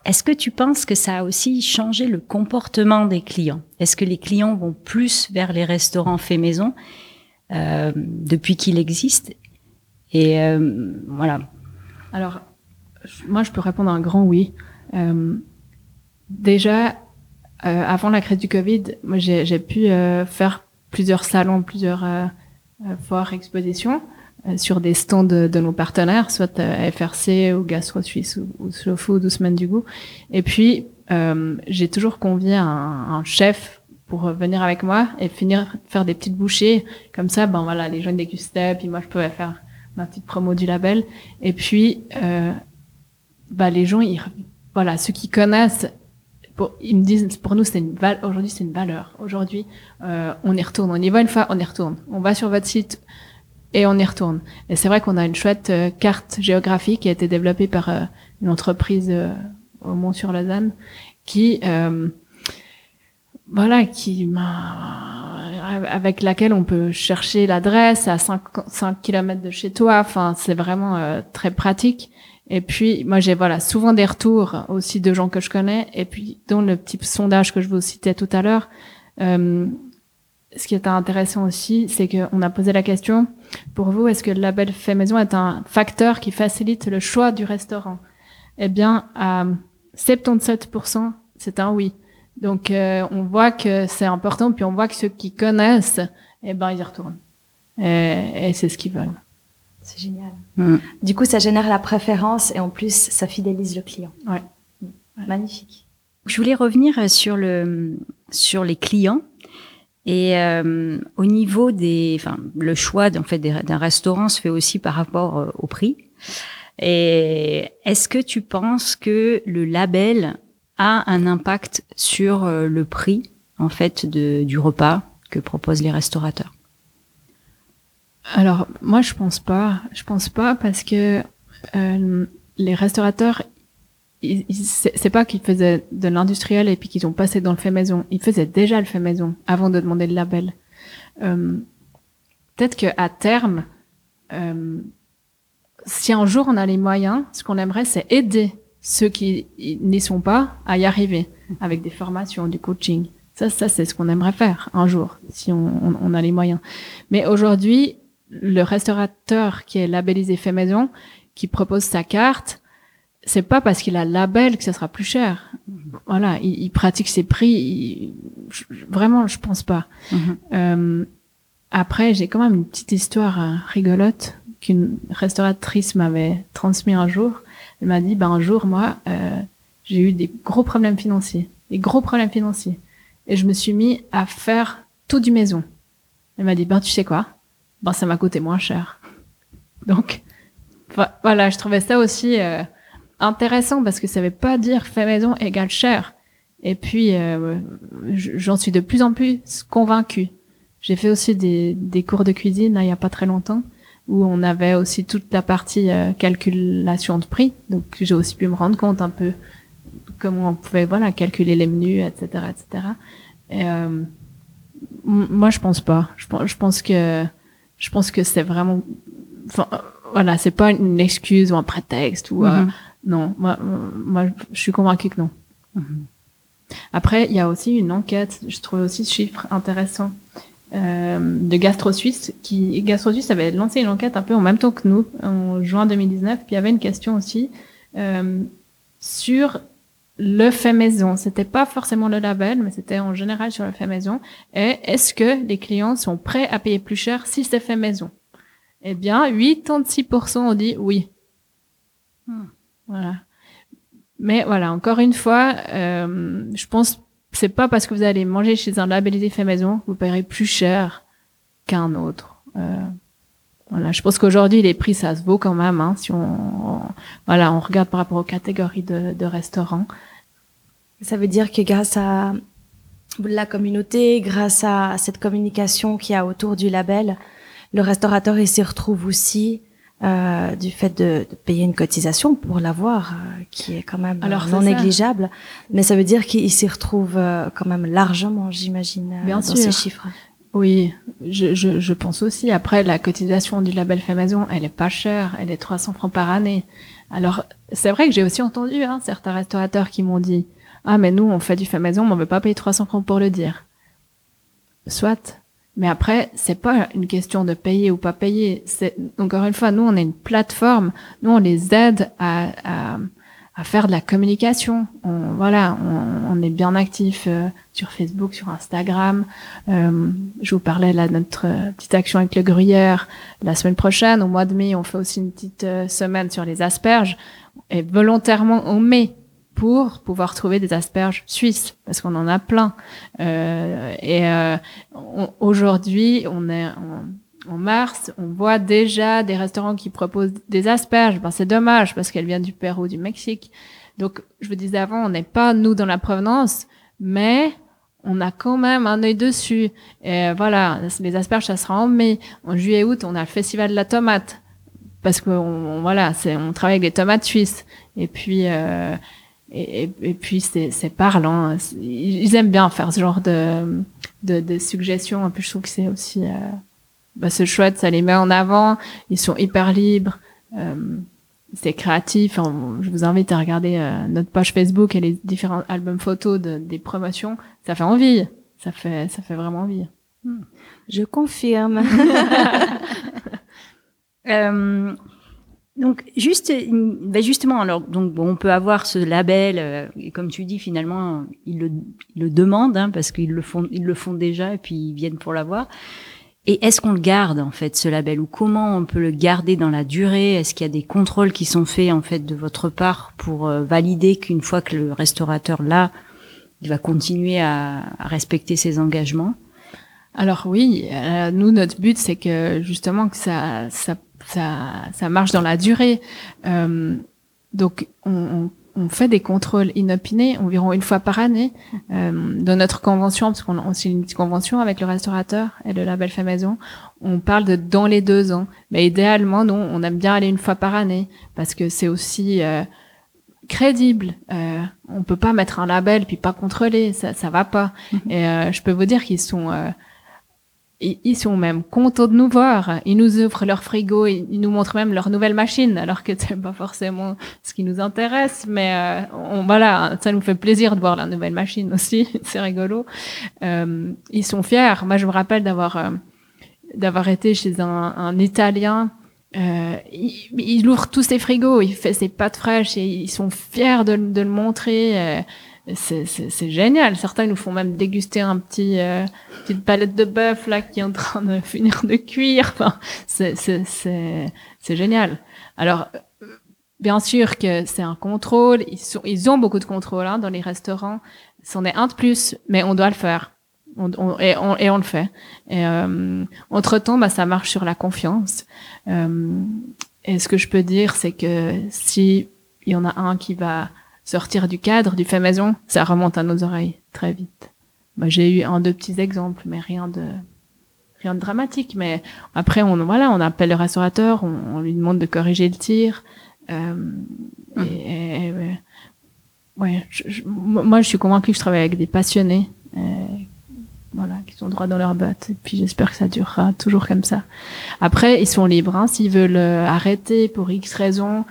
Est-ce que tu penses que ça a aussi changé le comportement des clients? Est-ce que les clients vont plus vers les restaurants faits maison depuis qu'il existe? Et voilà. Alors, moi, je peux répondre un grand oui. Déjà, euh, avant la crise du Covid, moi j'ai pu euh, faire plusieurs salons, plusieurs euh, euh foires, expositions sur des stands de, de, nos partenaires, soit FRC ou Gastro Suisse ou, ou Slow Food ou Semaine du Goût. Et puis, j'ai toujours convié un, un, chef pour venir avec moi et finir faire des petites bouchées. Comme ça, ben voilà, les gens dégustaient, puis moi je pouvais faire ma petite promo du label. Et puis, bah, les gens, ils, voilà, ceux qui connaissent pour, ils me disent, pour nous, c'est une valeur. Aujourd'hui, c'est une valeur. Aujourd'hui, euh, on y retourne. On y va une fois, on y retourne. On va sur votre site et on y retourne. Et c'est vrai qu'on a une chouette euh, carte géographique qui a été développée par euh, une entreprise euh, au Mont-sur-Lausanne qui, voilà, qui avec laquelle on peut chercher l'adresse à 5, 5 km de chez toi. Enfin, c'est vraiment très pratique. Et puis, moi, j'ai voilà souvent des retours aussi de gens que je connais. Et puis, dans le petit sondage que je vous citais tout à l'heure, ce qui est intéressant aussi, c'est qu'on a posé la question, pour vous, est-ce que le label fait maison est un facteur qui facilite le choix du restaurant? Eh bien, à 77%, c'est un oui. Donc, euh, on voit que c'est important, puis on voit que ceux qui connaissent, eh ben, ils y retournent. et, c'est ce qu'ils veulent. C'est génial. Mm. Du coup, ça génère la préférence et en plus, ça fidélise le client. Ouais. Magnifique. Je voulais revenir sur le sur les clients et euh, au niveau des, enfin, le choix en fait d'un restaurant se fait aussi par rapport euh, au prix. Et est-ce que tu penses que le label a un impact sur euh, le prix en fait de, du repas que proposent les restaurateurs? Alors moi je pense pas, je pense pas parce que euh, les restaurateurs c'est pas qu'ils faisaient de l'industriel et puis qu'ils ont passé dans le fait maison. Ils faisaient déjà le fait maison avant de demander le label. Euh, Peut-être que à terme, euh, si un jour on a les moyens, ce qu'on aimerait, c'est aider ceux qui n'y sont pas à y arriver avec des formations, du coaching. Ça, ça c'est ce qu'on aimerait faire un jour, si on, on, on a les moyens. Mais aujourd'hui, le restaurateur qui est labellisé fait maison, qui propose sa carte, c'est pas parce qu'il a le label que ça sera plus cher. Voilà, il, pratique ses prix. vraiment, je pense pas. Mhm. euh, après, j'ai quand même une petite histoire euh, rigolote qu'une restauratrice m'avait transmis un jour. Elle m'a dit, ben un jour, moi, euh, j'ai eu des gros problèmes financiers, des gros problèmes financiers, et je me suis mis à faire tout du maison. Elle m'a dit, ben tu sais quoi, ben ça m'a coûté moins cher. Donc voilà, je trouvais ça aussi. Euh, intéressant parce que ça veut pas dire fait maison égale cher. Et puis, euh, j'en suis de plus en plus convaincue. J'ai fait aussi des, des cours de cuisine là, il y a pas très longtemps où on avait aussi toute la partie euh, calculation de prix. Donc, j'ai aussi pu me rendre compte un peu comment on pouvait voilà calculer les menus, etc., etc. Et euh, moi, je pense pas. Je, je pense que je pense que c'est vraiment, enfin, voilà, c'est pas une excuse ou un prétexte ou mm-hmm. Non, moi, moi, je suis convaincue que non. Après, il y a aussi une enquête, je trouve aussi ce chiffre intéressant, euh, de Gastro Suisse, qui Gastro Suisse avait lancé une enquête un peu en même temps que nous, en juin 2019, puis il y avait une question aussi euh, sur le fait maison. C'était pas forcément le label, mais c'était en général sur le fait maison. Et est-ce que les clients sont prêts à payer plus cher si c'est fait maison? Eh bien, 86% ont dit oui. Hmm. Voilà. Mais voilà, encore une fois, euh, je pense c'est pas parce que vous allez manger chez un labellisé fait maison que vous paierez plus cher qu'un autre. Euh, voilà, je pense qu'aujourd'hui les prix ça se vaut quand même. Hein, si on, voilà, on regarde par rapport aux catégories de, de restaurants. Ça veut dire que grâce à la communauté, grâce à cette communication qu'il y a autour du label, le restaurateur il s'y retrouve aussi euh, du fait de, de, payer une cotisation pour l'avoir, euh, qui est quand même Alors, non négligeable. Mais ça veut dire qu'il s'y retrouve euh, quand même largement, j'imagine, dans ces chiffres. Oui, je, je, je, pense aussi. Après, la cotisation du label fait maison, elle est pas chère, elle est 300 francs par année. Alors, c'est vrai que j'ai aussi entendu hein, certains restaurateurs qui m'ont dit ah mais nous on fait du fait maison, mais on veut pas payer 300 francs pour le dire. Soit, mais après, c'est pas une question de payer ou pas payer. C'est encore une fois, nous on est une plateforme. Nous on les aide à, à, à faire de la communication. On, voilà, on, est bien actif euh, sur Facebook, sur Instagram. Euh, je vous parlais de notre euh, petite action avec le gruyère la semaine prochaine. Au mois de mai, on fait aussi une petite euh, semaine sur les asperges. Et volontairement, on met pour pouvoir trouver des asperges suisses parce qu'on en a plein. Euh, et euh, aujourd'hui, on est en, en, mars, on voit déjà des restaurants qui proposent des asperges. Ben, c'est dommage parce qu'elles viennent du Pérou, du Mexique. Donc, je vous disais avant, on n'est pas nous dans la provenance, mais on a quand même un œil dessus. Et voilà, les asperges, ça sera en mai. En juillet-août, on a le festival de la tomate parce qu'on voilà, c'est on travaille avec des tomates suisses. Et puis euh, et, et, puis c'est parlant. Ils aiment bien faire ce genre de, de, de suggestions. En plus, je trouve que c'est aussi euh, bah, c'est chouette, ça les met en avant. Ils sont hyper libres. Euh, c'est créatif. je vous invite à regarder euh, notre page Facebook et les différents albums photos de, des promotions. Ça fait envie. Ça fait ça fait vraiment envie. Hmm. Je confirme. donc juste, ben justement, alors donc bon, on peut avoir ce label euh, et comme tu dis finalement ils le, ils le demandent hein, parce qu'ils le font, ils le font déjà et puis ils viennent pour l'avoir. Et est-ce qu'on le garde en fait ce label ou comment on peut le garder dans la durée? Est-ce qu'il y a des contrôles qui sont faits en fait de votre part pour euh, valider qu'une fois que le restaurateur l'a, il va continuer à, respecter ses engagements? Alors oui, euh, nous notre but c'est que justement que ça ça ça, ça marche dans la durée. Euh, donc on, on on fait des contrôles inopinés environ une fois par année euh, dans notre convention, parce qu'on a aussi une petite convention avec le restaurateur et le label fait maison. On parle de dans les deux ans, mais idéalement, non, on aime bien aller une fois par année parce que c'est aussi euh, crédible. Euh, on peut pas mettre un label puis pas contrôler, ça, ça va pas. Mm-hmm. Et euh, je peux vous dire qu'ils sont euh, ils sont même contents de nous voir. Ils nous ouvrent leur frigo, ils nous montrent même leur nouvelle machine, alors que c'est pas forcément ce qui nous intéresse. Mais euh, voilà, ça nous fait plaisir de voir la nouvelle machine aussi. c'est rigolo. Euh, ils sont fiers. Moi, je me rappelle d'avoir euh, d'avoir été chez un, Italien. Euh, il, il, ouvre tous ses frigos, il fait ses pâtes fraîches et ils sont fiers de, de le montrer. Euh, c'est génial. Certains nous font même déguster un petit euh, petite palette de bœuf là qui est en train de finir de cuire. Enfin, c'est génial. Alors bien sûr que c'est un contrôle. Ils sont ils ont beaucoup de contrôle hein, dans les restaurants. C'en est un de plus, mais on doit le faire. On, on, et, on, et on le fait. Et euh, entre temps, bah, ça marche sur la confiance. Euh, et ce que je peux dire, c'est que si il y en a un qui va sortir du cadre du fait maison, ça remonte à nos oreilles très vite. Moi, j'ai eu un deux petits exemples, mais rien de rien de dramatique. Mais après, on voilà, on appelle le restaurateur, on, lui demande de corriger le tir. Euh, hum. et, ouais, moi, je suis convaincue que je travaille avec des passionnés. Euh, voilà, qui sont droits dans leur bottes. Et puis j'espère que ça durera toujours comme ça. Après, ils sont libres. Hein, S'ils veulent euh, arrêter pour X raisons,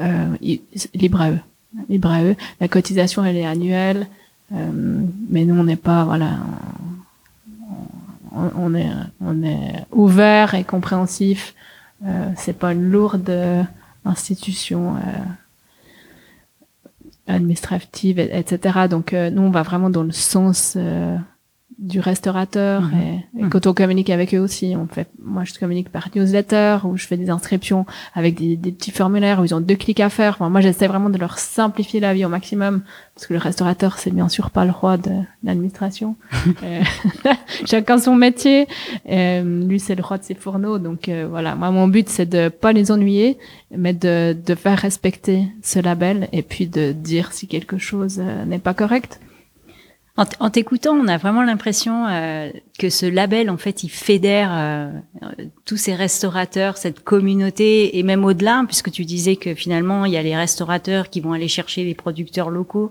euh, ils, libre à eux libre à eux. La cotisation, elle est annuelle, euh, mais nous, on n'est pas, voilà, on, est, on est ouvert et compréhensif. Euh, c'est pas une lourde institution euh, administrative, etc. Donc, euh, nous, on va vraiment dans le sens euh, du restaurateur mhm. et, mhm. quand on communique avec eux aussi on fait moi je communique par newsletter ou je fais des inscriptions avec des, des petits formulaires où ils ont deux clics à faire. Enfin, moi j'essaie vraiment de leur simplifier la vie au maximum parce que le restaurateur c'est bien sûr pas le roi de, l'administration. Euh, chacun son métier. Euh, lui c'est le roi de ses fourneaux. Donc euh, voilà. Moi mon but c'est de pas les ennuyer mais de, de faire respecter ce label et puis de dire si quelque chose n'est pas correct en t'écoutant, on a vraiment l'impression euh, que ce label, en fait, il fédère euh, tous ces restaurateurs, cette communauté, et même au-delà, puisque tu disais que finalement, il y a les restaurateurs qui vont aller chercher les producteurs locaux.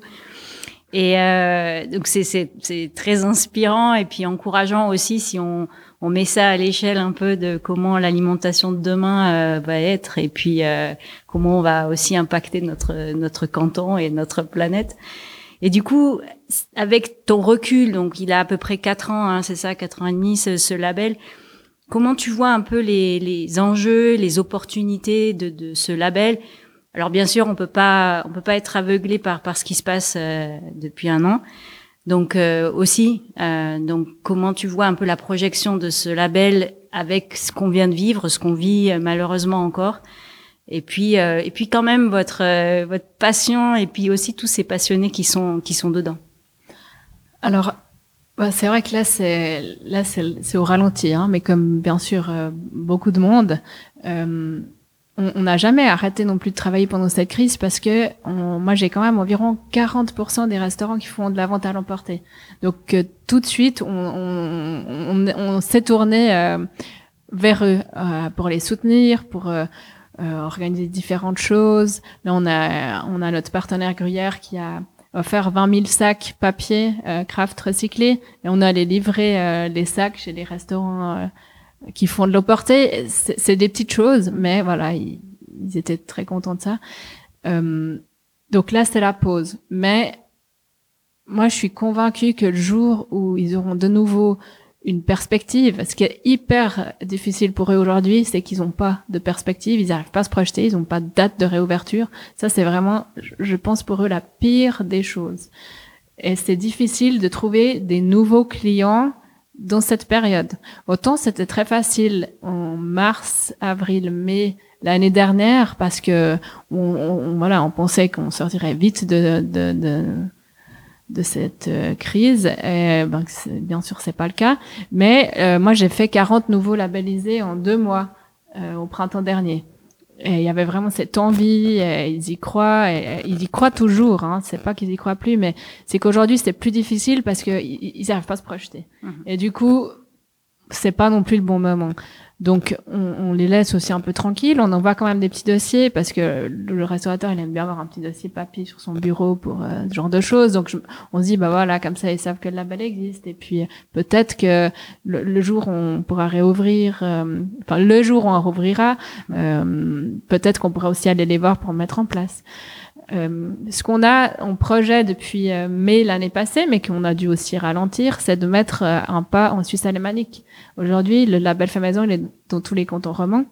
Et euh, donc c'est très inspirant et puis encourageant aussi si on, on met ça à l'échelle un peu de comment l'alimentation de demain va être et puis comment on va aussi impacter notre notre canton et notre planète. Et du coup, avec ton recul, donc il a à peu près quatre ans, hein, c'est ça, quatre ans et demi, ce, ce, label. Comment tu vois un peu les, les enjeux, les opportunités de, de, ce label? Alors bien sûr, on peut pas, on peut pas être aveuglé par par ce qui se passe euh, depuis un an. Donc euh, aussi, euh, donc comment tu vois un peu la projection de ce label avec ce qu'on vient de vivre, ce qu'on vit euh, malheureusement encore? Et puis euh, et puis quand même votre euh, votre passion et puis aussi tous ces passionnés qui sont qui sont dedans. Alors bah, c'est vrai que là c'est là c'est au ralenti hein, mais comme bien sûr euh, beaucoup de monde on n'a jamais arrêté non plus de travailler pendant cette crise parce que moi j'ai quand même environ 40% des restaurants qui font de la vente à l'emporter. Donc tout de suite on, on, on, on s'est tourné vers eux pour les soutenir, pour euh, organiser différentes choses. Là, on a, on a notre partenaire Gruyère qui a offert 20 000 sacs papier euh, craft recyclés et on a les livrer euh, les sacs chez les restaurants euh, qui font de l'eau portée. C'est des petites choses, mais voilà, ils, ils étaient très contents de ça. donc là, c'est la pause. Mais moi, je suis convaincue que le jour où ils auront de nouveau une perspective. Ce qui est hyper difficile pour eux aujourd'hui, c'est qu'ils n'ont pas de perspective, ils n'arrivent pas à se projeter, ils n'ont pas de date de réouverture. Ça, c'est vraiment, je pense pour eux, la pire des choses. Et c'est difficile de trouver des nouveaux clients dans cette période. Autant c'était très facile en mars, avril, mai l'année dernière parce que voilà, on pensait qu'on sortirait vite de, de, de de cette euh, crise. Et, ben, bien sûr, c'est pas le cas. Mais euh, moi, j'ai fait 40 nouveaux labellisés en deux mois euh, au printemps dernier. Et il y avait vraiment cette envie, et ils y croient, et, ils y croient toujours. Hein. C'est pas qu'ils y croient plus, mais c'est qu'aujourd'hui c'est plus difficile parce qu'ils ils n'arrivent pas à se projeter. Mmh. Et du coup, c'est pas non plus le bon moment. Donc, on, les laisse aussi un peu tranquilles. On envoie quand même des petits dossiers parce que le restaurateur, il aime bien avoir un petit dossier papier sur son bureau pour euh, ce genre de choses. Donc, on se dit, bah voilà, comme ça, ils savent que le label existe. Et puis, peut-être que le, jour on pourra réouvrir, euh, enfin, le jour où on rouvrira, euh, peut-être qu'on pourra aussi aller les voir pour mettre en place. Euh, ce qu'on a en projet depuis euh, mai l'année passée, mais qu'on a dû aussi ralentir, c'est de mettre euh, un pas en Suisse alémanique. Aujourd'hui, le label fait maison, il est dans tous les cantons romans.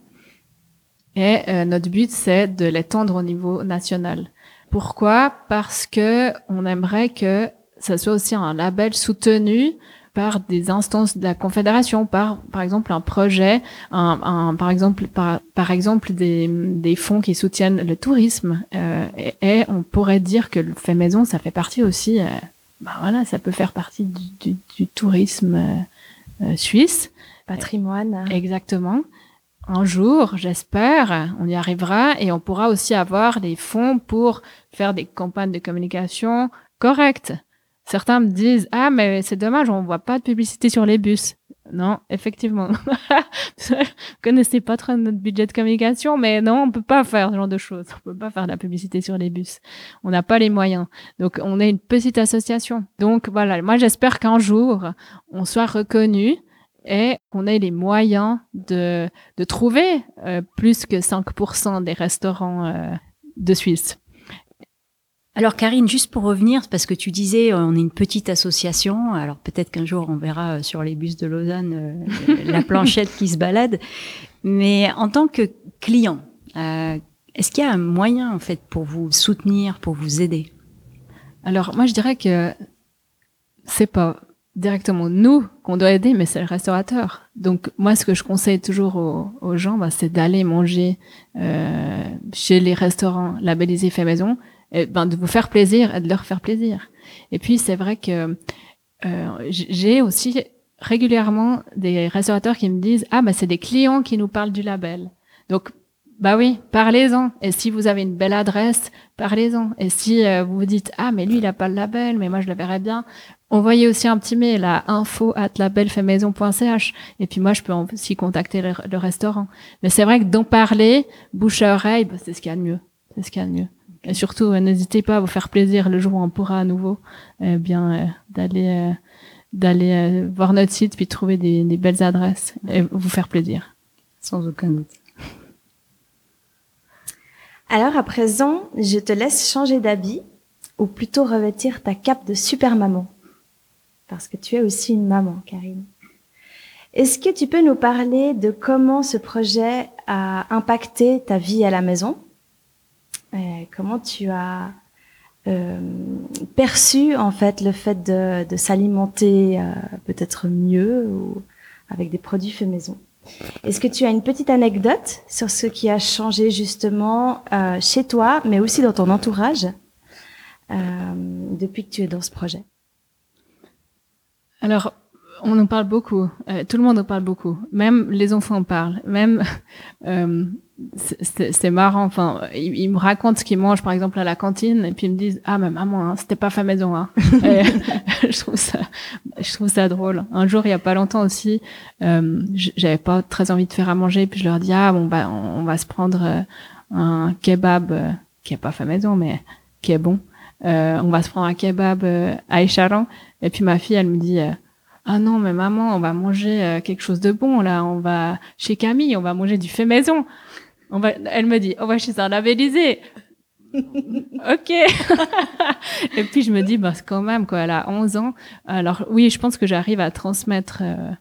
Et notre but, c'est de l'étendre au niveau national. Pourquoi? Parce que on aimerait que ça soit aussi un label soutenu par des instances de la confédération, par par exemple un projet, un, un par exemple par, par exemple des, des fonds qui soutiennent le tourisme. Euh, et, on pourrait dire que le fait maison, ça fait partie aussi. Euh, bah voilà, ça peut faire partie du, du, du tourisme euh, euh suisse. Patrimoine. Exactement. Un jour, j'espère, on y arrivera et on pourra aussi avoir des fonds pour faire des campagnes de communication correctes Certains me disent ah mais c'est dommage on voit pas de publicité sur les bus. Non, effectivement. Vous connaissez pas trop notre budget de communication, mais non, on peut pas faire ce genre de choses. On peut pas faire de la publicité sur les bus. On n'a pas les moyens. Donc, on est une petite association. Donc, voilà. Moi, j'espère qu'un jour, on soit reconnu et qu'on ait les moyens de, de trouver euh, plus que 5% des restaurants euh, de Suisse. Alors Karine, juste pour revenir, parce que tu disais euh, on est une petite association, alors peut-être qu'un jour on verra euh, sur les bus de Lausanne euh, la planchette qui se balade, mais en tant que client, est-ce qu'il y a un moyen en fait pour vous soutenir, pour vous aider? Alors moi je dirais que c'est pas directement nous qu'on doit aider, mais c'est le restaurateur. Donc moi, ce que je conseille toujours aux, gens, bah, c'est d'aller manger chez les restaurants labellisés fait maison ben, de vous faire plaisir et de leur faire plaisir. Et puis c'est vrai que euh, j'ai aussi régulièrement des restaurateurs qui me disent ah ben c'est des clients qui nous parlent du label. Donc bah oui, parlez-en. Et si vous avez une belle adresse, parlez-en. Et si euh, vous vous dites ah mais lui il a pas le label, mais moi je le verrais bien, envoyez aussi un petit mail à info at labelfaitmaison.ch et puis moi je peux aussi contacter le, restaurant. Mais c'est vrai que d'en parler, bouche à oreille, bah, c'est ce qu'il y a de mieux. C'est ce qu'il y a de mieux. Et surtout, euh, n'hésitez pas à vous faire plaisir le jour où on pourra à nouveau, euh, bien euh, d'aller d'aller voir notre site puis trouver des, des, belles adresses et vous faire plaisir. Sans aucun doute. Alors à présent, je te laisse changer d'habit ou plutôt revêtir ta cape de super maman. Parce que tu es aussi une maman, Karine. Est-ce que tu peux nous parler de comment ce projet a impacté ta vie à la maison? Comment tu as euh, perçu en fait le fait de, s'alimenter euh, peut-être mieux avec des produits faits maison? Est-ce que tu as une petite anecdote sur ce qui a changé justement euh, chez toi, mais aussi dans ton entourage euh, depuis que tu es dans ce projet? Alors, on en parle beaucoup. Euh, tout le monde en parle beaucoup. Même les enfants en parlent. Même euh, c'est marrant. Enfin, ils, me racontent ce qu'ils mangent, par exemple, à la cantine, et puis ils me disent ah mais maman, hein, c'était pas fait maison. Hein. je trouve ça, je trouve ça drôle. Un jour, il y a pas longtemps aussi, euh, j'avais pas très envie de faire à manger, puis je leur dis ah bon bah on, va se prendre euh, un kebab euh, qui est pas fait maison, mais qui est bon. Euh, on va se prendre un kebab à Écharon. Et puis ma fille, elle me dit ah non mais maman on va manger quelque chose de bon là on va chez Camille on va manger du fait maison on va, elle me dit, on va chez un labellisé. ok. et puis je me dis, bah, quand même, quoi, elle a 11 ans. Alors oui, je pense que j'arrive à transmettre euh,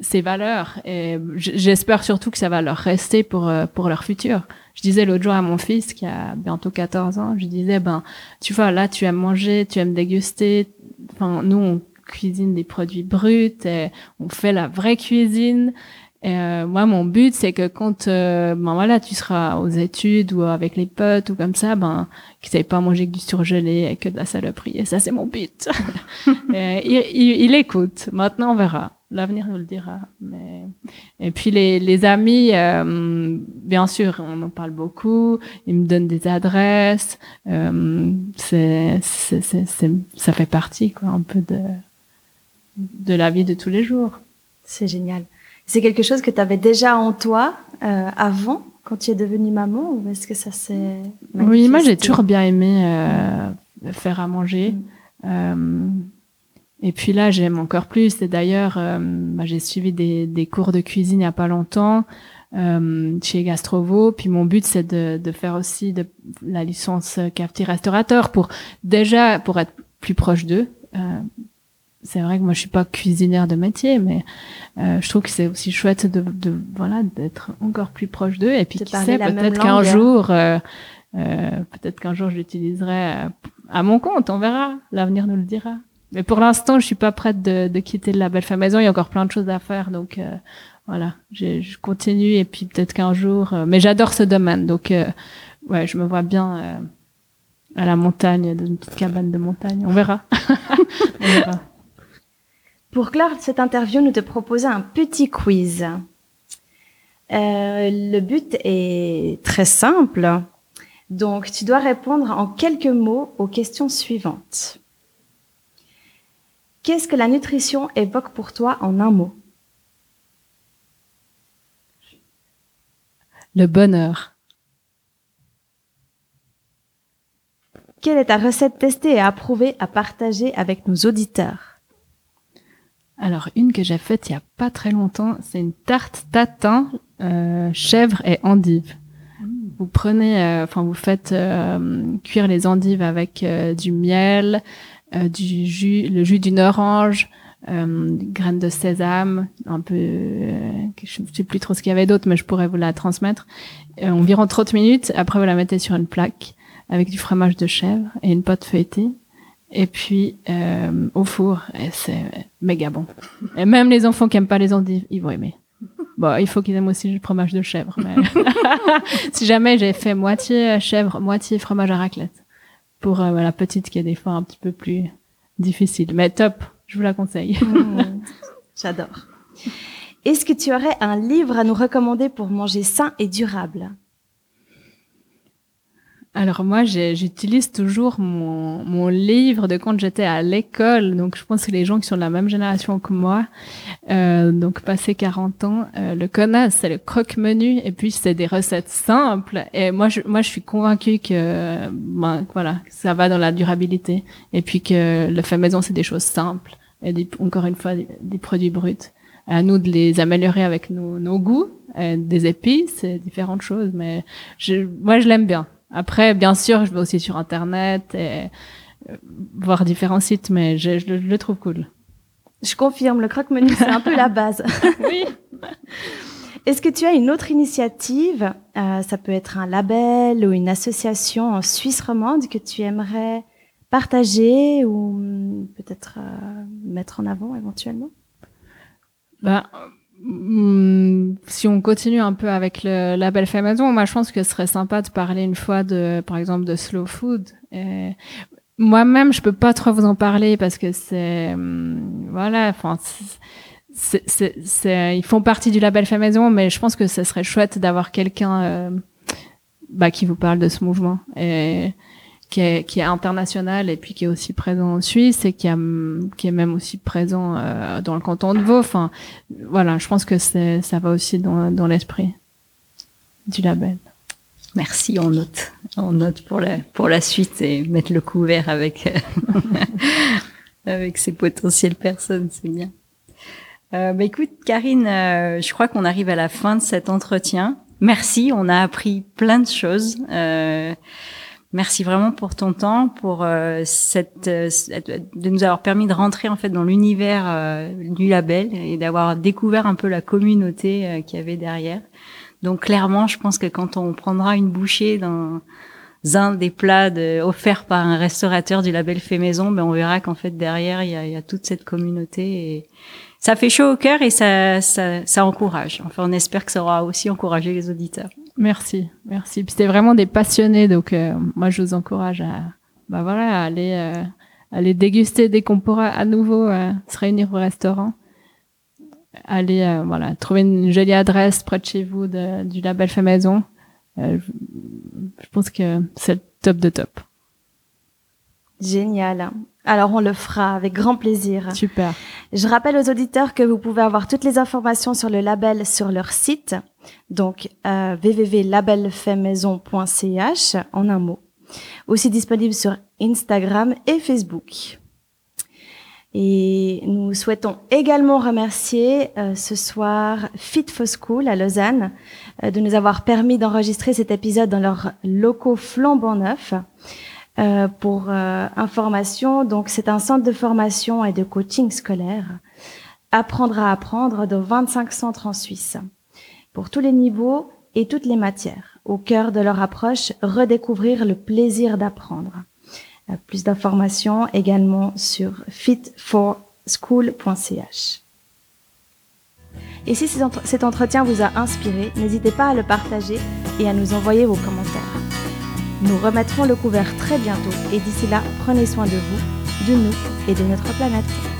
ces valeurs et j'espère surtout que ça va leur rester pour, euh, pour leur futur. Je disais l'autre jour à mon fils qui a bientôt 14 ans, je disais, ben, tu vois, là, tu aimes manger, tu aimes déguster. Enfin, nous, on cuisine des produits bruts, et on fait la vraie cuisine. Et euh, moi, mon but, c'est que quand euh, ben voilà, tu seras aux études ou avec les potes ou comme ça, ben qu'ils n'aillent pas manger que du surgelé et que de la saloperie. Et ça, c'est mon but. et, il, il, écoute. Maintenant, on verra. L'avenir nous le dira. Mais... Et puis les, les amis, euh, bien sûr, on en parle beaucoup. Ils me donnent des adresses. Euh, c'est, c'est, c'est, ça fait partie quoi, un peu de de la vie de tous les jours. C'est génial. C'est quelque chose que tu avais déjà en toi euh, avant, quand tu es devenue maman, ou est-ce que ça s'est Oui, moi j'ai toujours bien aimé euh, faire à manger. Mm. Euh, et puis là, j'aime encore plus. Et d'ailleurs, euh, bah, j'ai suivi des, des, cours de cuisine il y a pas longtemps euh, chez Gastrovo. Puis mon but, c'est de, de, faire aussi de la licence cafetier restaurateur pour déjà pour être plus proche d'eux. Euh, c'est vrai que moi je suis pas cuisinière de métier, mais euh, je trouve que c'est aussi chouette de, de voilà d'être encore plus proche d'eux. Et puis qui sait peut-être qu'un jour euh, euh, peut-être qu'un jour j'utiliserai euh, à mon compte, on verra, l'avenir nous le dira. Mais pour l'instant, je suis pas prête de, de quitter la belle femme maison, il y a encore plein de choses à faire, donc euh, voilà, je, je, continue. Et puis peut-être qu'un jour, mais j'adore ce domaine, donc ouais, je me vois bien à la montagne, dans une petite cabane de montagne, on verra. on verra. Pour clore cette interview, nous te proposons un petit quiz. Euh, le but est très simple. Donc, tu dois répondre en quelques mots aux questions suivantes. Qu'est-ce que la nutrition évoque pour toi en un mot? Le bonheur. Quelle est ta recette testée et approuvée à partager avec nos auditeurs? Alors, une que j'ai faite il y a pas très longtemps, c'est une tarte tatin, euh, chèvre et endive. Vous prenez, euh, enfin, vous faites euh, cuire les endives avec euh, du miel, du jus, le jus d'une orange, graines de sésame, un peu, je ne sais plus trop ce qu'il y avait d'autre, mais je pourrais vous la transmettre. environ 30 minutes. Après, vous la mettez sur une plaque avec du fromage de chèvre et une pâte feuilletée et puis euh, au four. C'est méga bon. Et même les enfants qui aiment pas les endives, ils vont aimer. Bon, il faut qu'ils aiment aussi le fromage de chèvre. Si jamais j'ai fait moitié chèvre, moitié fromage à raclette pour euh, la petite qui est des fois un petit peu plus difficile. Mais top, je vous la conseille. Mmh. J'adore. Est-ce que tu aurais un livre à nous recommander pour manger sain et durable? Alors moi, j'utilise toujours mon, mon, livre de quand j'étais à l'école. Donc je pense que les gens qui sont de la même génération que moi, euh, donc passé 40 ans, euh, le connaissent. C'est le croque-menu et puis c'est des recettes simples. Et moi, je, moi, je suis convaincue que ben, voilà, ça va dans la durabilité et puis que le fait maison, c'est des choses simples et encore une fois des, produits bruts. À nous de les améliorer avec nos, nos goûts, euh, des épices, différentes choses. Mais je, moi, je l'aime bien. Après, bien sûr, je vais aussi sur Internet et euh, voir différents sites, mais je, le trouve cool. Je confirme, le croque-menu, c'est un peu la base. oui. Est-ce que tu as une autre initiative, euh, ça peut être un label ou une association en Suisse romande que tu aimerais partager ou hum, peut-être euh, mettre en avant éventuellement? Ben, si on continue un peu avec le label fait moi je pense que ce serait sympa de parler une fois de, par exemple, de slow food. Moi-même, je peux pas trop vous en parler parce que c'est, hmm, voilà, enfin, c'est, ils font partie du label fait mais je pense que ce serait chouette d'avoir quelqu'un euh, bah, qui vous parle de ce mouvement. Qui est, qui est international et puis qui est aussi présent en Suisse et qui, a, qui est même aussi présent euh, dans le canton de Vaud. Enfin, voilà, je pense que c'est, ça va aussi dans, dans l'esprit du label. Merci, on note, on note pour la pour la suite et mettre le couvert avec avec ces potentielles personnes, c'est bien. Euh, bah écoute, Karine, euh, je crois qu'on arrive à la fin de cet entretien. Merci, on a appris plein de choses. Euh, Merci vraiment pour ton temps, pour euh, cette, euh, de nous avoir permis de rentrer en fait dans l'univers euh, du label et d'avoir découvert un peu la communauté qu'il y avait derrière. Donc clairement, je pense que quand on prendra une bouchée d'un uns des plats de, offerts par un restaurateur du label Fait Maison, ben on verra qu'en fait derrière il y a, y a, toute cette communauté et ça fait chaud au cœur et ça, ça, ça encourage. Enfin, on espère que ça aura aussi encouragé les auditeurs. Merci, merci. Puis c'était vraiment des passionnés, donc euh, moi je vous encourage à, bah voilà, à aller, euh, aller déguster dès qu'on pourra à nouveau euh, se réunir au restaurant. Aller, voilà, trouver une jolie adresse près de chez vous de, du label Fait Maison. je pense que c'est le top de top. Génial. Alors on le fera avec grand plaisir. Super. Je rappelle aux auditeurs que vous pouvez avoir toutes les informations sur le label sur leur site, donc euh, www.labelfaitmaison.ch en un mot. Aussi disponible sur Instagram et Facebook. Et nous souhaitons également remercier euh, ce soir Fit for School à Lausanne euh, de nous avoir permis d'enregistrer cet épisode dans leurs locaux flambant neufs. Euh, pour information, donc c'est un centre de formation et de coaching scolaire. Apprendre à apprendre dans 25 centres en Suisse. Pour tous les niveaux et toutes les matières. Au cœur de leur approche, redécouvrir le plaisir d'apprendre. Euh, plus d'informations également sur fitforschool.ch. Et si cet entretien vous a inspiré, n'hésitez pas à le partager et à nous envoyer vos commentaires. Nous remettrons le couvert très bientôt et d'ici là, prenez soin de vous, de nous et de notre planète.